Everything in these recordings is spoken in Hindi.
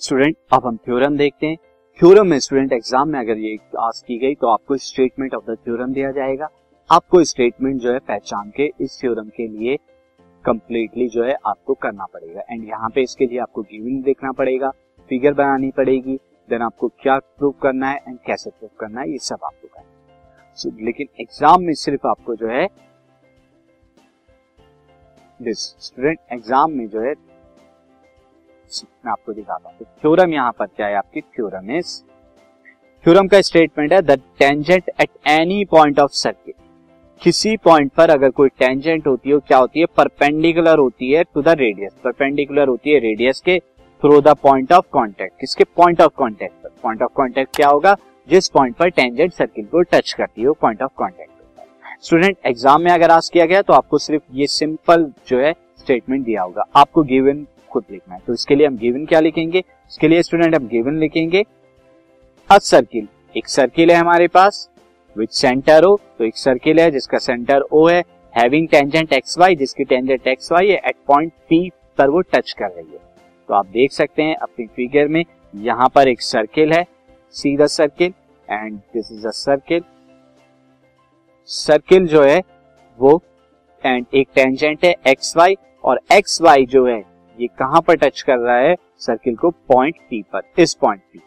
स्टूडेंट अब हम थ्योरम देखते हैं। थ्योरम में स्टूडेंट एग्ज़ाम में अगर ये आस्क की गई तो आपको स्टेटमेंट ऑफ़ द थ्योरम दिया जाएगा। आपको स्टेटमेंट जो है पहचान के इस थ्योरम के लिए कंप्लीटली जो है आपको करना पड़ेगा। एंड यहाँ पे इसके लिए आपको गिवन देखना पड़ेगा फिगर बनानी पड़ेगी देन आपको क्या प्रूव करना है एंड कैसे प्रूव करना है ये सब आपको करना है। So, लेकिन एग्ज़ाम में सिर्फ़ आपको जो है स्टूडेंट एग्ज़ाम में जो है मैं आपको दिखाता हूँ। थ्योरम यहाँ पर क्या है आपकी? थ्योरम इज़ थ्योरम का स्टेटमेंट है the tangent at any point of circle किसी पॉइंट पर अगर कोई टेंजेंट होती है क्या होती है? परपेंडिकुलर होती है टू द रेडियस परपेंडिकुलर होती है रेडियस के through the point of contact किसके? पॉइंट ऑफ़ कांटेक्ट पर. पॉइंट ऑफ़ कांटेक्ट क्या होगा? जिस पॉइंट पर टेंजेंट सर्किल को टच करती है point of contact student exam में अगर आस्क किया गया तो आपको सिर्फ़ ये सिंपल जो है स्टेटमेंट दिया होगा। आपको गिवन खुद लिखना है। तो इसके लिए हम गिवन क्या लिखेंगे? इसके लिए स्टूडेंट हम गिवन लिखेंगे। अ सर्किल एक सर्किल है हमारे पास विथ सेंटर ओ तो एक सर्किल है जिसका सेंटर ओ है। हैविंग टेंजेंट एक्स वाई जिसकी टेंजेंट एक्स वाई है एट पॉइंट पी पर वो टच कर रही है। तो आप देख सकते हैं अपनी फिगर में, यहाँ पर एक सर्किल है see the circle and this is a circle circle जो है, वो एंड एक टेंजेंट है एक्स वाई और एक्स वाई जो है ये कहाँ पर टच कर रहा है? सर्किल को पॉइंट पी पर, इस पॉइंट पी पर।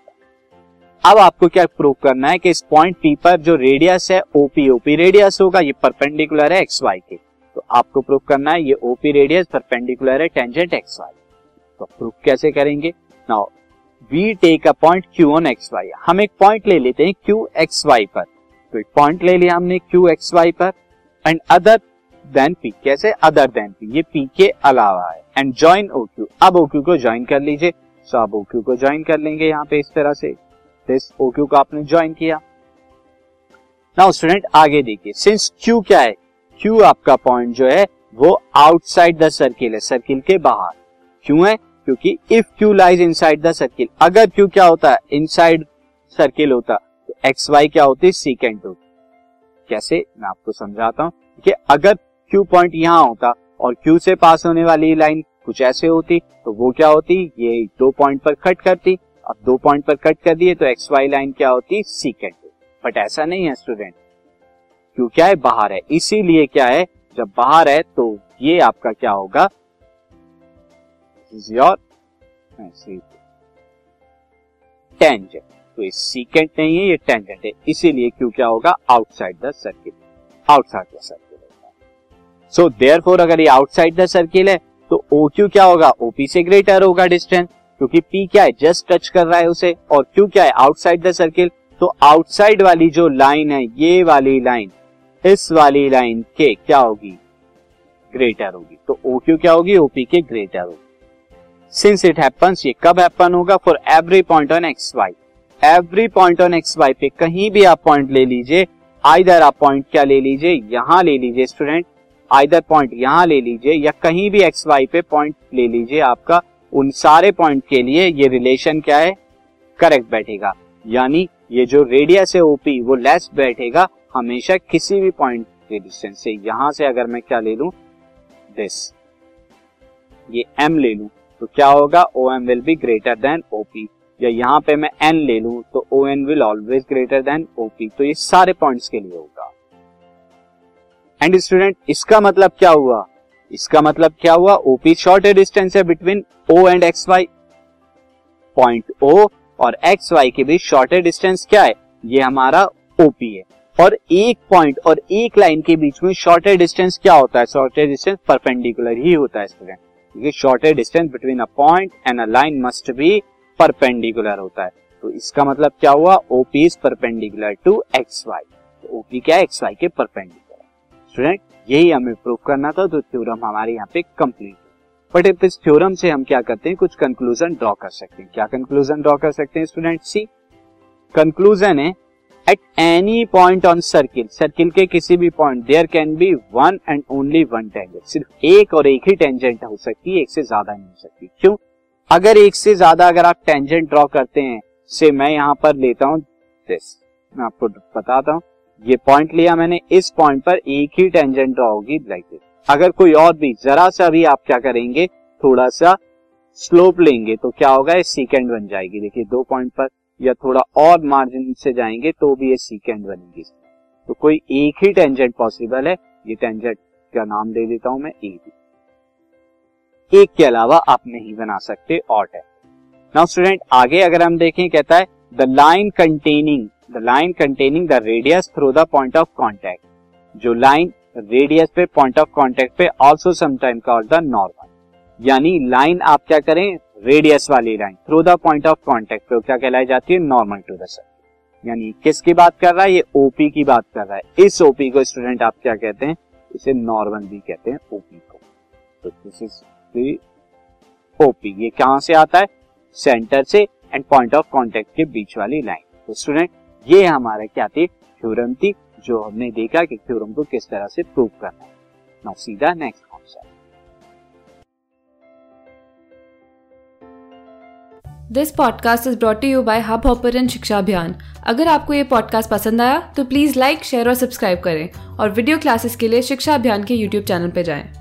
अब आपको क्या प्रूव करना है कि इस पॉइंट पी पर जो रेडियस है ओपी ओपी रेडियस होगा, ये परपेंडिकुलर है एक्स वाई के। तो आपको प्रूव करना है, ये ओपी रेडियस परपेंडिकुलर है टेंजेंट एक्स वाई तो प्रूव कैसे करेंगे? Now we take a point Q on X Y हम एक पॉइंट ले लेते हैं क्यू एक्स वाई पर। तो एक पॉइंट ले लिया हमने क्यू एक्स वाई पर। एंड अदर देन पी कैसे अदर देन पी ये पी के अलावा है। एंड ज्वाइन ओ क्यू अब ओ क्यू को ज्वाइन कर लीजिए। सो अब ओ क्यू को ज्वाइन कर लेंगे यहाँ पे इस तरह से। दिस ओ क्यू को आपने ज्वाइन किया। नाउ स्टूडेंट आगे देखिए। सिंस क्यू क्या है? क्यू आपका पॉइंट जो है, वो आउटसाइड द सर्किल है। सर्किल के बाहर। क्यों है? क्योंकि if Q lies inside the circle अगर क्यू क्या होता? है इनसाइड सर्किल होता। तो एक्स वाई क्या होती? है सीकेंट होती। कैसे? मैं आपको समझाता हूँ। कि अगर क्यू पॉइंट यहाँ होता और क्यू से पास होने वाली लाइन कुछ ऐसे होती तो वो क्या होती? ये दो पॉइंट पर कट करती। अब दो पॉइंट पर कट कर दिए तो एक्स वाई लाइन क्या होती? सीकेंट बट ऐसा नहीं है स्टूडेंट क्यू क्या है? बाहर है। इसीलिए क्या है? जब बाहर है तो ये आपका क्या होगा? टेंजेंट तो ये सीकेंट नहीं है, ये टेंजेंट है। इसीलिए क्यू क्या होगा? Outside the circle outside the circle so therefore अगर ये आउटसाइड द सर्किल है तो ओ क्यू क्या होगा? ओपी से ग्रेटर होगा डिस्टेंस क्योंकि पी क्या है? जस्ट टच कर रहा है उसे, और क्यू क्या है? आउटसाइड द सर्किल तो आउटसाइड वाली जो लाइन है, ये वाली लाइन इस वाली लाइन के क्या होगी? ग्रेटर होगी। तो ओ क्यू क्या होगी? ओपी के ग्रेटर होगी। सिंस इट हैपन्स ये कब हैपन होगा? For every point on X Y every point on X Y पे कहीं भी आप पॉइंट ले लीजिए आइदर आप पॉइंट क्या ले लीजिए? यहाँ ले लीजिए स्टूडेंट आइदर पॉइंट यहाँ ले लीजिए या कहीं भी एक्स वाई पे पॉइंट ले लीजिए आपका, उन सारे पॉइंट के लिए ये रिलेशन क्या है? करेक्ट बैठेगा। यानी ये जो रेडियस है ओपी वो लेस बैठेगा हमेशा किसी भी पॉइंट के डिस्टेंस से। यहाँ से अगर मैं क्या ले लू? दिस ये एम ले लू तो क्या होगा? O M will be greater than OP या यहाँ पे मैं एन ले लू तो O N will always greater than OP तो ये सारे पॉइंट्स के लिए होगा। एंड स्टूडेंट इसका मतलब क्या हुआ इसका मतलब क्या हुआ ओपी शॉर्ट डिस्टेंस है between O and X Y point O और एक्स वाई के बीच शॉर्ट डिस्टेंस क्या है? ये हमारा ओपी है। और एक पॉइंट और एक लाइन के बीच में शॉर्ट डिस्टेंस क्या होता है? शॉर्ट डिस्टेंस परपेंडिकुलर ही होता है स्टूडेंट क्योंकि short distance between a point and a line must be perpendicular होता है। तो इसका मतलब क्या हुआ? OP is perpendicular to X Y OP क्या है? एक्स वाई के परपेंडिकुलर स्टूडेंट यही हमें प्रूव करना था तो थ्योरम हमारे यहाँ पे कंप्लीट बट इफ़ इस थ्योरम से हम क्या करते हैं, कुछ कंक्लूजन ड्रॉ कर सकते हैं। क्या कंक्लूजन ड्रॉ कर सकते हैं स्टूडेंट सी कंक्लूजन है at any point on circle circle के किसी भी point there can be one and only one tangent सिर्फ़ एक और एक ही टेंजेंट हो सकती है, एक से ज़्यादा नहीं हो सकती। क्यों? अगर एक से ज़्यादा अगर आप टेंजेंट ड्रॉ करते हैं से मैं यहाँ पर लेता हूँ दिस मैं आपको बताता हूँ। ये पॉइंट लिया मैंने, इस पॉइंट पर एक ही टेंजेंट ड्रॉ होगी लाइक दिस अगर कोई और भी, जरा सा भी आप क्या करेंगे, थोड़ा सा स्लोप लेंगे तो क्या होगा, ये सीकेंड बन जाएगी। देखिए, दो पॉइंट पर, या थोड़ा और मार्जिन से जाएँगे तो भी ये सीकेंड बनेगी। तो कोई एक ही टेंजेंट पॉसिबल है, ये टेंजेंट का नाम दे देता हूँ मैं ए बी एक के अलावा आप नहीं बना सकते और टेंजेंट नाउ स्टूडेंट आगे अगर हम देखें, कहता है the line containing the line containing the radius through the point of contact जो लाइन रेडियस पे पॉइंट ऑफ़ कॉन्टेक्ट पे also sometime called the normal यानी लाइन आप क्या करें? रेडियस वाली line through the point of contact पे क्या कहलाई जाती है? नॉर्मल टू द सर्किल यानी किसकी बात कर रहा है? ये ओपी की बात कर रहा है। इस ओपी को स्टूडेंट आप क्या कहते हैं? इसे नॉर्मल भी कहते हैं ओपी को। तो दिस इज़ ओपी ये कहाँ से आता है? सेंटर से एंड पॉइंट ऑफ़ कॉन्टेक्ट के बीच वाली लाइन तो स्टूडेंट ये हमारा क्या थी? थ्योरम थी, जो हमने देखा कि थ्योरम को किस तरह से प्रूव करना है। नाउ सीधा next concept. This podcast is brought you by hub hopper शिक्षा अभियान अगर आपको ये पॉडकास्ट पसंद आया तो प्लीज़ लाइक शेयर और सब्सक्राइब करें। और वीडियो क्लासेस के लिए शिक्षा अभियान के यूट्यूब चैनल पर जाएँ।